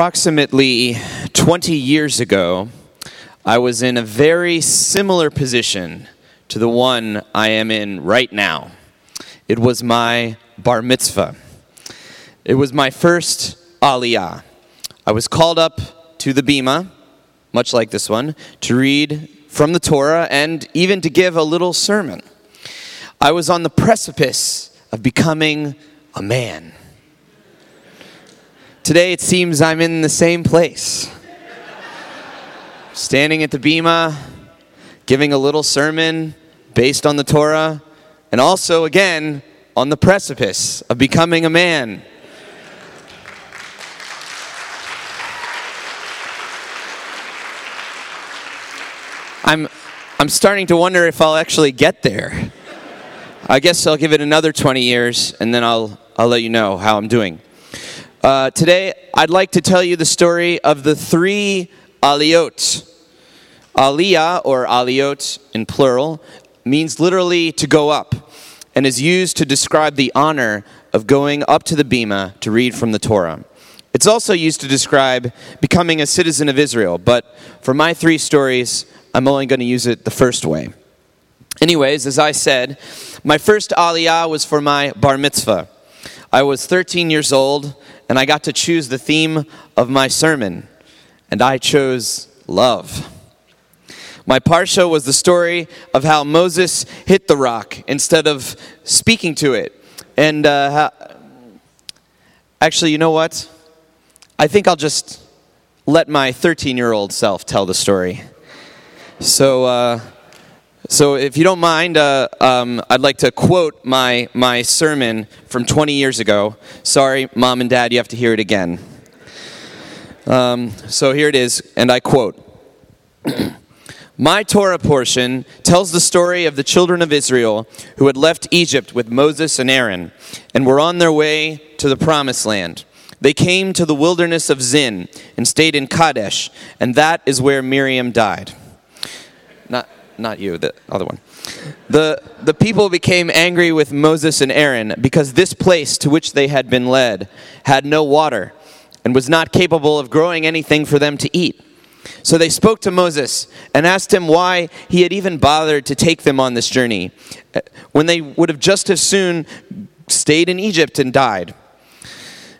Approximately 20 years ago, I was in a very similar position to the one I am in right now. It was my bar mitzvah. It was my first aliyah. I was called up to the bima, much like this one, to read from the Torah and even to give a little sermon. I was on the precipice of becoming a man. Today it seems I'm in the same place. Standing at the bima, giving a little sermon based on the Torah, and also, again, on the precipice of becoming a man. I'm, I'm starting to wonder if I'll actually get there. I guess I'll give it another 20 years and then I'll, I'll let you know how I'm doing. Uh, today, I'd like to tell you the story of the three aliyot. Aliyah, or aliyot in plural, means literally to go up and is used to describe the honor of going up to the bima to read from the Torah. It's also used to describe becoming a citizen of Israel, but for my three stories, I'm only going to use it the first way. Anyways, as I said, my first aliyah was for my bar mitzvah. I was 13 years old and I got to choose the theme of my sermon, and I chose love. My parsha was the story of how Moses hit the rock instead of speaking to it. And uh, how, actually, you know what? I think I'll just let my 13 year old self tell the story. So, uh, so, if you don't mind, uh, um, I'd like to quote my, my sermon from 20 years ago. Sorry, mom and dad, you have to hear it again. Um, so, here it is, and I quote My Torah portion tells the story of the children of Israel who had left Egypt with Moses and Aaron and were on their way to the promised land. They came to the wilderness of Zin and stayed in Kadesh, and that is where Miriam died. Not not you, the other one. The, the people became angry with Moses and Aaron because this place to which they had been led had no water and was not capable of growing anything for them to eat. So they spoke to Moses and asked him why he had even bothered to take them on this journey uh, when they would have just as soon stayed in Egypt and died.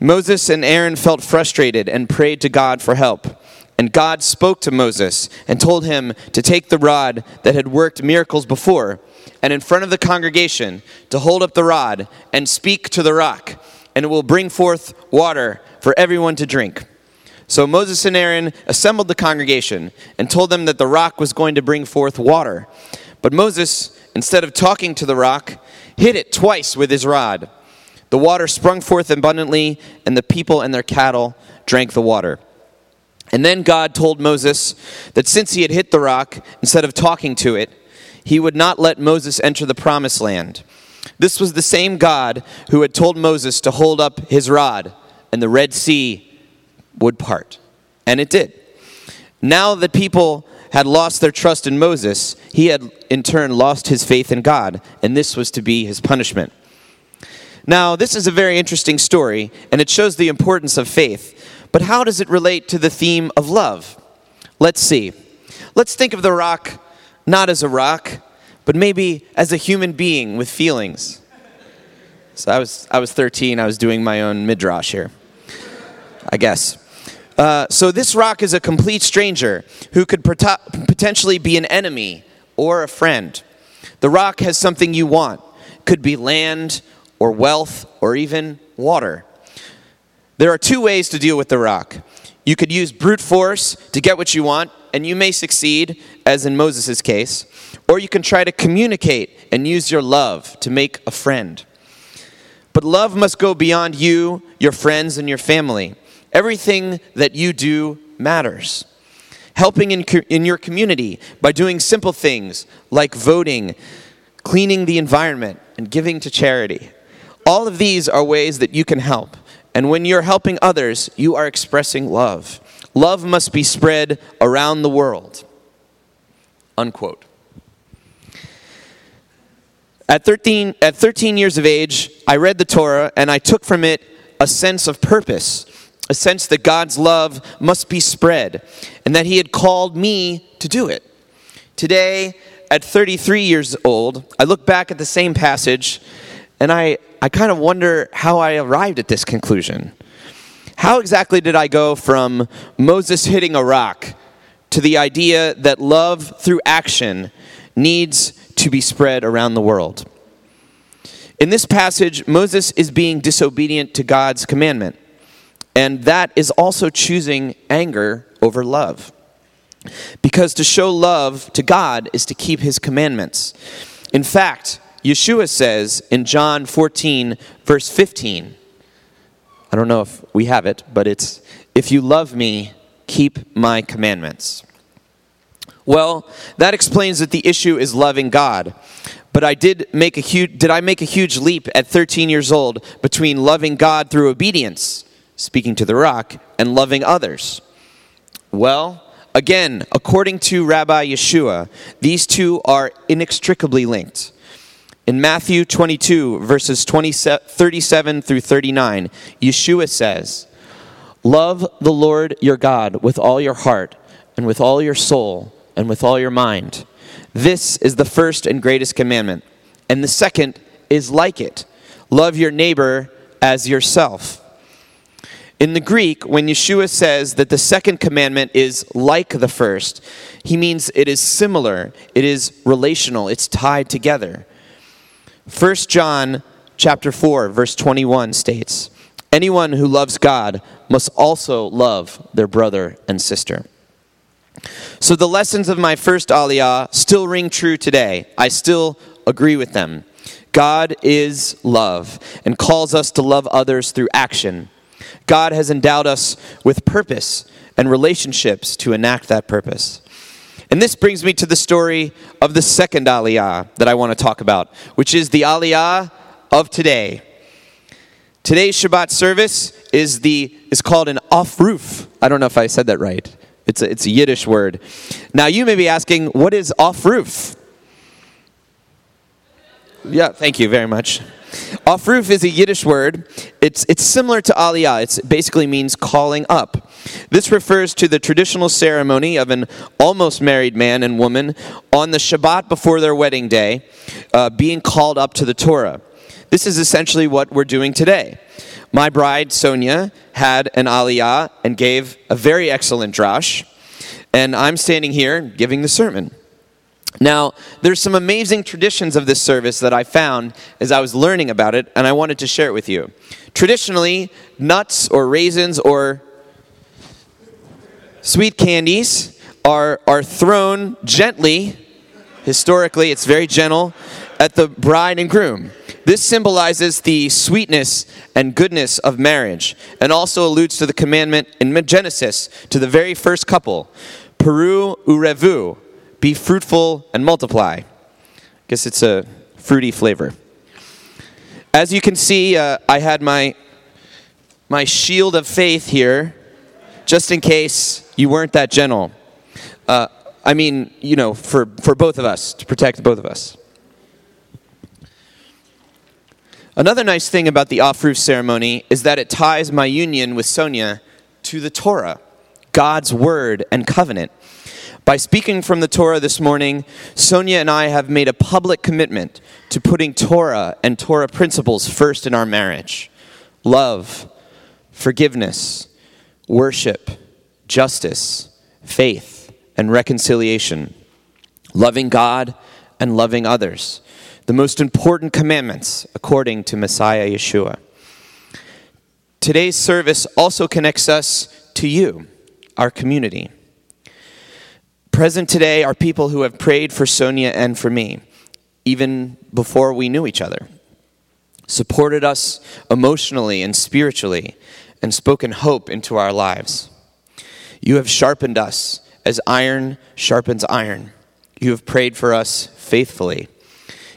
Moses and Aaron felt frustrated and prayed to God for help. And God spoke to Moses and told him to take the rod that had worked miracles before, and in front of the congregation to hold up the rod and speak to the rock, and it will bring forth water for everyone to drink. So Moses and Aaron assembled the congregation and told them that the rock was going to bring forth water. But Moses, instead of talking to the rock, hit it twice with his rod. The water sprung forth abundantly, and the people and their cattle drank the water. And then God told Moses that since he had hit the rock, instead of talking to it, he would not let Moses enter the promised land. This was the same God who had told Moses to hold up his rod, and the Red Sea would part. And it did. Now that people had lost their trust in Moses, he had in turn lost his faith in God, and this was to be his punishment. Now, this is a very interesting story, and it shows the importance of faith. But how does it relate to the theme of love? Let's see. Let's think of the rock not as a rock, but maybe as a human being with feelings. So I was, I was 13, I was doing my own midrash here, I guess. Uh, so this rock is a complete stranger who could pot- potentially be an enemy or a friend. The rock has something you want, could be land or wealth or even water. There are two ways to deal with the rock. You could use brute force to get what you want, and you may succeed, as in Moses' case, or you can try to communicate and use your love to make a friend. But love must go beyond you, your friends, and your family. Everything that you do matters. Helping in, in your community by doing simple things like voting, cleaning the environment, and giving to charity. All of these are ways that you can help. And when you're helping others, you are expressing love. Love must be spread around the world. Unquote. At 13, at 13 years of age, I read the Torah and I took from it a sense of purpose a sense that God's love must be spread and that He had called me to do it. Today, at 33 years old, I look back at the same passage and I, I kind of wonder how I arrived at this conclusion. How exactly did I go from Moses hitting a rock to the idea that love through action needs to be spread around the world? In this passage, Moses is being disobedient to God's commandment, and that is also choosing anger over love. Because to show love to God is to keep his commandments. In fact, Yeshua says in John 14, verse 15, I don't know if we have it, but it's, If you love me, keep my commandments. Well, that explains that the issue is loving God. But I did make a huge did I make a huge leap at 13 years old between loving God through obedience, speaking to the rock, and loving others? Well, again, according to Rabbi Yeshua, these two are inextricably linked. In Matthew 22, verses 37 through 39, Yeshua says, Love the Lord your God with all your heart, and with all your soul, and with all your mind. This is the first and greatest commandment. And the second is like it love your neighbor as yourself. In the Greek, when Yeshua says that the second commandment is like the first, he means it is similar, it is relational, it's tied together. 1 John chapter 4 verse 21 states, "Anyone who loves God must also love their brother and sister." So the lessons of my first aliyah still ring true today. I still agree with them. God is love and calls us to love others through action. God has endowed us with purpose and relationships to enact that purpose. And this brings me to the story of the second aliyah that I want to talk about, which is the aliyah of today. Today's Shabbat service is, the, is called an Aufruf. I don't know if I said that right. It's a, it's a Yiddish word. Now, you may be asking, what is Aufruf? Yeah, thank you very much. Aufruf is a Yiddish word. It's, it's similar to aliyah. It basically means calling up. This refers to the traditional ceremony of an almost married man and woman on the Shabbat before their wedding day uh, being called up to the Torah. This is essentially what we're doing today. My bride, Sonia, had an aliyah and gave a very excellent drash, and I'm standing here giving the sermon. Now, there's some amazing traditions of this service that I found as I was learning about it, and I wanted to share it with you. Traditionally, nuts or raisins or sweet candies are, are thrown gently, historically, it's very gentle, at the bride and groom. This symbolizes the sweetness and goodness of marriage, and also alludes to the commandment in Genesis to the very first couple Peru urevu, be fruitful and multiply. I guess it's a fruity flavor. As you can see, uh, I had my, my shield of faith here, just in case you weren't that gentle. Uh, I mean, you know, for, for both of us, to protect both of us. Another nice thing about the Aufruf ceremony is that it ties my union with Sonia to the Torah, God's word and covenant. By speaking from the Torah this morning, Sonia and I have made a public commitment to putting Torah and Torah principles first in our marriage love, forgiveness, worship, justice, faith, and reconciliation, loving God and loving others, the most important commandments according to Messiah Yeshua. Today's service also connects us to you, our community. Present today are people who have prayed for Sonia and for me, even before we knew each other, supported us emotionally and spiritually, and spoken hope into our lives. You have sharpened us as iron sharpens iron. You have prayed for us faithfully.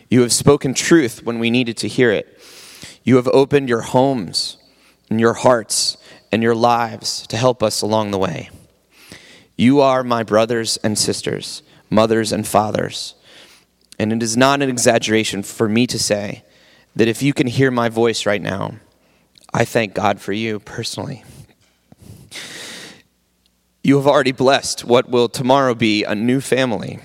You have spoken truth when we needed to hear it. You have opened your homes and your hearts and your lives to help us along the way. You are my brothers and sisters, mothers and fathers. And it is not an exaggeration for me to say that if you can hear my voice right now, I thank God for you personally. you have already blessed what will tomorrow be a new family.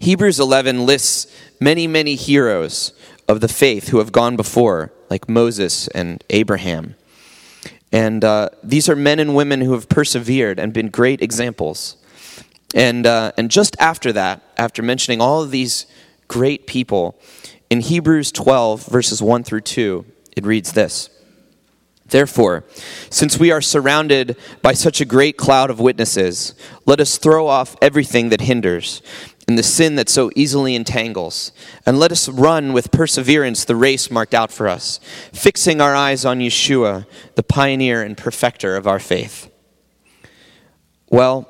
Hebrews 11 lists many, many heroes of the faith who have gone before, like Moses and Abraham. And uh, these are men and women who have persevered and been great examples. And, uh, and just after that, after mentioning all of these great people, in Hebrews 12, verses 1 through 2, it reads this Therefore, since we are surrounded by such a great cloud of witnesses, let us throw off everything that hinders and the sin that so easily entangles, and let us run with perseverance the race marked out for us, fixing our eyes on Yeshua, the pioneer and perfecter of our faith. Well,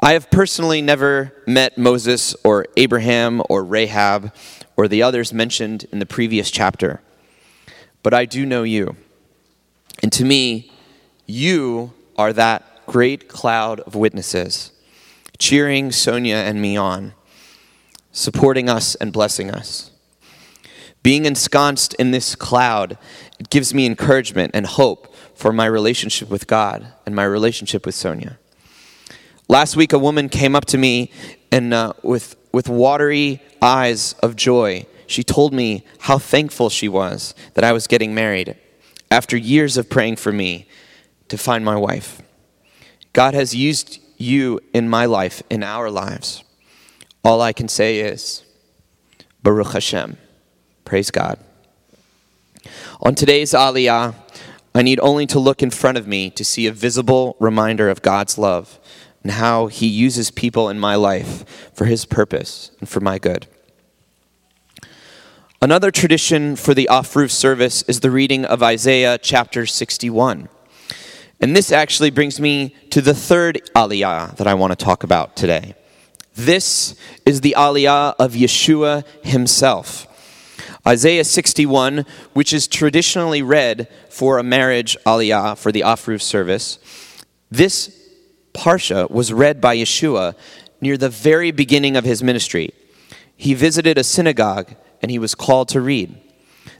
I have personally never met Moses or Abraham or Rahab or the others mentioned in the previous chapter, but I do know you. And to me, you are that great cloud of witnesses, cheering Sonia and me on, supporting us and blessing us. Being ensconced in this cloud, it gives me encouragement and hope for my relationship with God and my relationship with Sonia. Last week, a woman came up to me and uh, with, with watery eyes of joy, she told me how thankful she was that I was getting married after years of praying for me to find my wife. God has used you in my life, in our lives. All I can say is, Baruch Hashem. Praise God. On today's Aliyah, I need only to look in front of me to see a visible reminder of God's love and how He uses people in my life for His purpose and for my good. Another tradition for the Aufruf service is the reading of Isaiah chapter 61. And this actually brings me to the third aliyah that I want to talk about today. This is the aliyah of Yeshua himself. Isaiah 61, which is traditionally read for a marriage aliyah for the roof service, this parsha was read by Yeshua near the very beginning of his ministry. He visited a synagogue and he was called to read.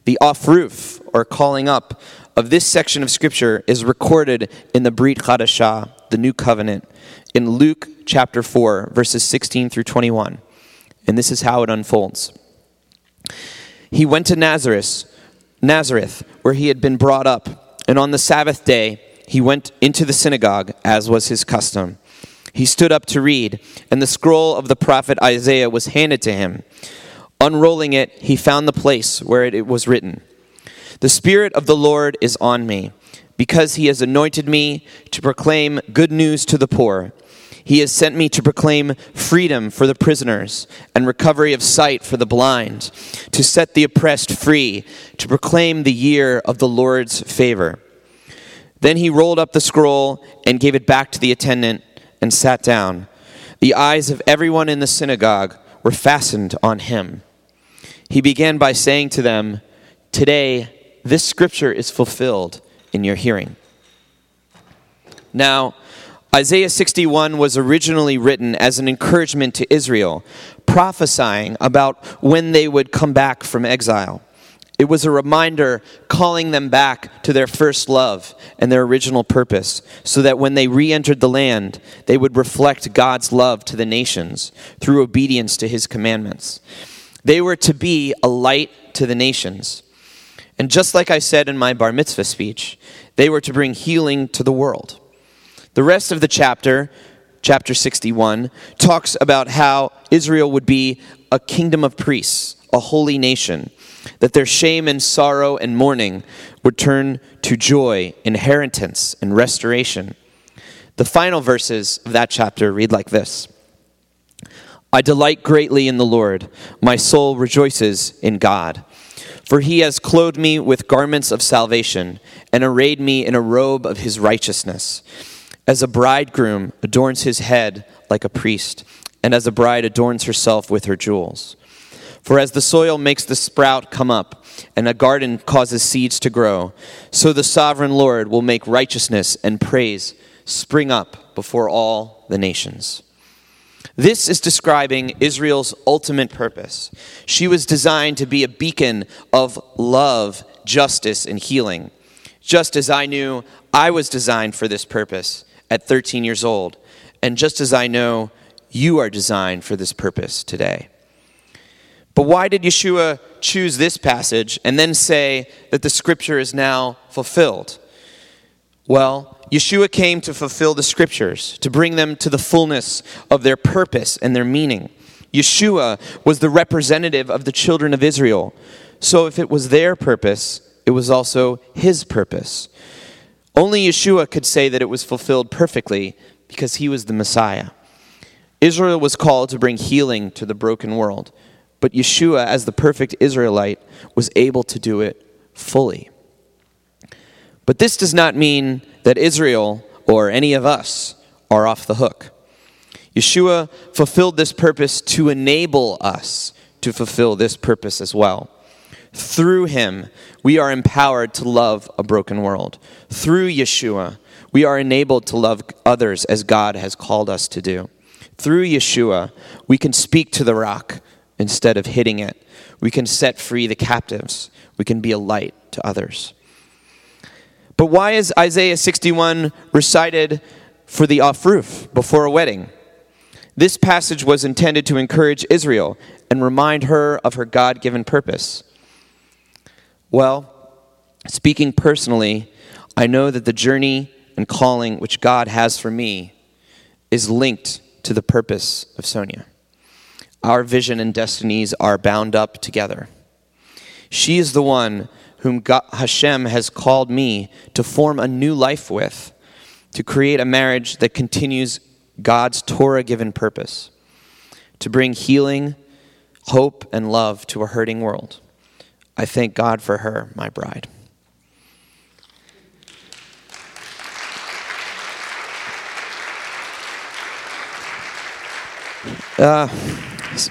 The roof, or calling up, of this section of Scripture is recorded in the Brit Chadashah, the New Covenant, in Luke chapter 4, verses 16 through 21. And this is how it unfolds. He went to Nazareth, Nazareth, where he had been brought up, and on the Sabbath day he went into the synagogue, as was his custom. He stood up to read, and the scroll of the prophet Isaiah was handed to him. Unrolling it, he found the place where it was written The Spirit of the Lord is on me, because he has anointed me to proclaim good news to the poor. He has sent me to proclaim freedom for the prisoners and recovery of sight for the blind, to set the oppressed free, to proclaim the year of the Lord's favor. Then he rolled up the scroll and gave it back to the attendant and sat down. The eyes of everyone in the synagogue were fastened on him he began by saying to them, Today, this scripture is fulfilled in your hearing. Now, Isaiah 61 was originally written as an encouragement to Israel, prophesying about when they would come back from exile. It was a reminder calling them back to their first love and their original purpose, so that when they re entered the land, they would reflect God's love to the nations through obedience to his commandments. They were to be a light to the nations. And just like I said in my bar mitzvah speech, they were to bring healing to the world. The rest of the chapter, chapter 61, talks about how Israel would be a kingdom of priests, a holy nation, that their shame and sorrow and mourning would turn to joy, inheritance, and restoration. The final verses of that chapter read like this I delight greatly in the Lord. My soul rejoices in God. For he has clothed me with garments of salvation and arrayed me in a robe of his righteousness. As a bridegroom adorns his head like a priest, and as a bride adorns herself with her jewels. For as the soil makes the sprout come up, and a garden causes seeds to grow, so the sovereign Lord will make righteousness and praise spring up before all the nations. This is describing Israel's ultimate purpose. She was designed to be a beacon of love, justice, and healing. Just as I knew I was designed for this purpose, at 13 years old, and just as I know you are designed for this purpose today. But why did Yeshua choose this passage and then say that the scripture is now fulfilled? Well, Yeshua came to fulfill the scriptures, to bring them to the fullness of their purpose and their meaning. Yeshua was the representative of the children of Israel. So if it was their purpose, it was also his purpose. Only Yeshua could say that it was fulfilled perfectly because he was the Messiah. Israel was called to bring healing to the broken world, but Yeshua, as the perfect Israelite, was able to do it fully. But this does not mean that Israel or any of us are off the hook. Yeshua fulfilled this purpose to enable us to fulfill this purpose as well. Through him, we are empowered to love a broken world. Through Yeshua, we are enabled to love others as God has called us to do. Through Yeshua, we can speak to the rock instead of hitting it. We can set free the captives. We can be a light to others. But why is Isaiah 61 recited for the Aufruf before a wedding? This passage was intended to encourage Israel and remind her of her God given purpose. Well, speaking personally, I know that the journey and calling which God has for me is linked to the purpose of Sonia. Our vision and destinies are bound up together. She is the one whom God, Hashem has called me to form a new life with, to create a marriage that continues God's Torah given purpose, to bring healing, hope, and love to a hurting world. I thank God for her, my bride. Uh,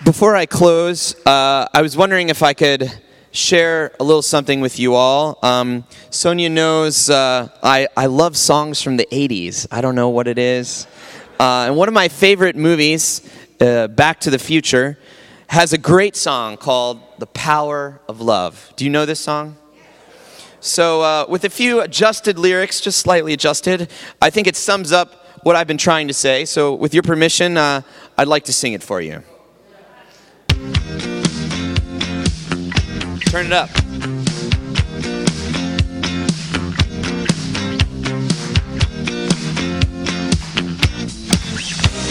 before I close, uh, I was wondering if I could share a little something with you all. Um, Sonia knows uh, I, I love songs from the 80s. I don't know what it is. Uh, and one of my favorite movies, uh, Back to the Future, has a great song called The Power of Love. Do you know this song? So, uh, with a few adjusted lyrics, just slightly adjusted, I think it sums up what I've been trying to say. So, with your permission, uh, I'd like to sing it for you. Turn it up.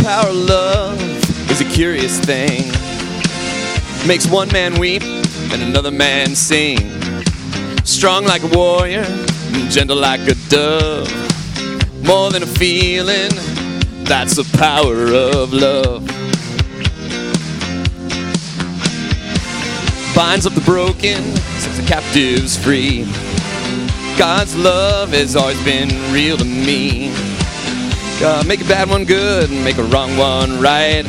Power of love is a curious thing. Makes one man weep and another man sing. Strong like a warrior, gentle like a dove. More than a feeling, that's the power of love. Binds up the broken, sets the captives free. God's love has always been real to me. God, make a bad one good, and make a wrong one right.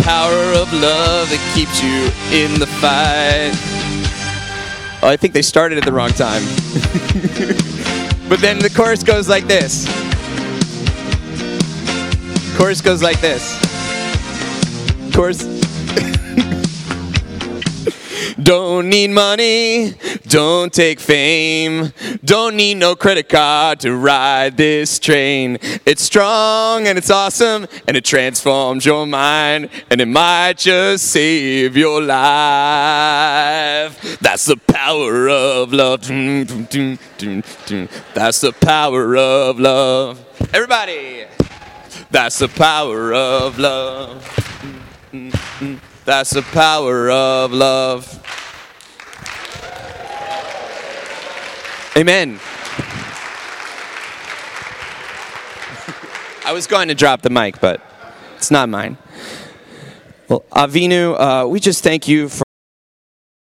Power of love that keeps you in the fight. Oh, I think they started at the wrong time. but then the chorus goes like this. Chorus goes like this. Chorus. Don't need money, don't take fame, don't need no credit card to ride this train. It's strong and it's awesome and it transforms your mind and it might just save your life. That's the power of love. That's the power of love. Everybody, that's the power of love. Mm, mm, mm. That's the power of love. Amen. I was going to drop the mic, but it's not mine. Well, Avinu, uh, we just thank you for.